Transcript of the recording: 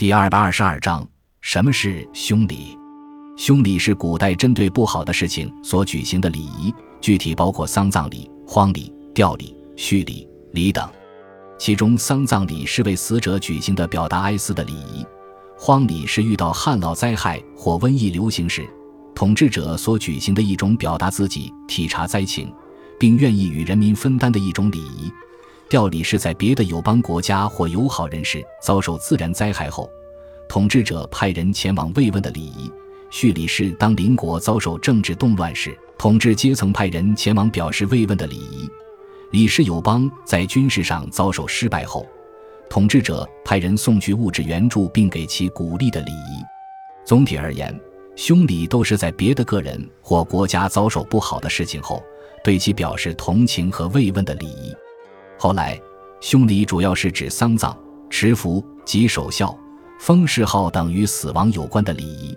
第二百二十二章：什么是凶礼？凶礼是古代针对不好的事情所举行的礼仪，具体包括丧葬礼、荒礼、吊礼、续礼、礼等。其中，丧葬礼是为死者举行的表达哀思的礼仪；荒礼是遇到旱涝灾害或瘟疫流行时，统治者所举行的一种表达自己体察灾情，并愿意与人民分担的一种礼仪。吊礼是在别的友邦国家或友好人士遭受自然灾害后，统治者派人前往慰问的礼仪；叙礼是当邻国遭受政治动乱时，统治阶层派人前往表示慰问的礼仪；礼是友邦在军事上遭受失败后，统治者派人送去物质援助并给其鼓励的礼仪。总体而言，凶礼都是在别的个人或国家遭受不好的事情后，对其表示同情和慰问的礼仪。后来，凶礼主要是指丧葬、持服及守孝、封谥号等与死亡有关的礼仪。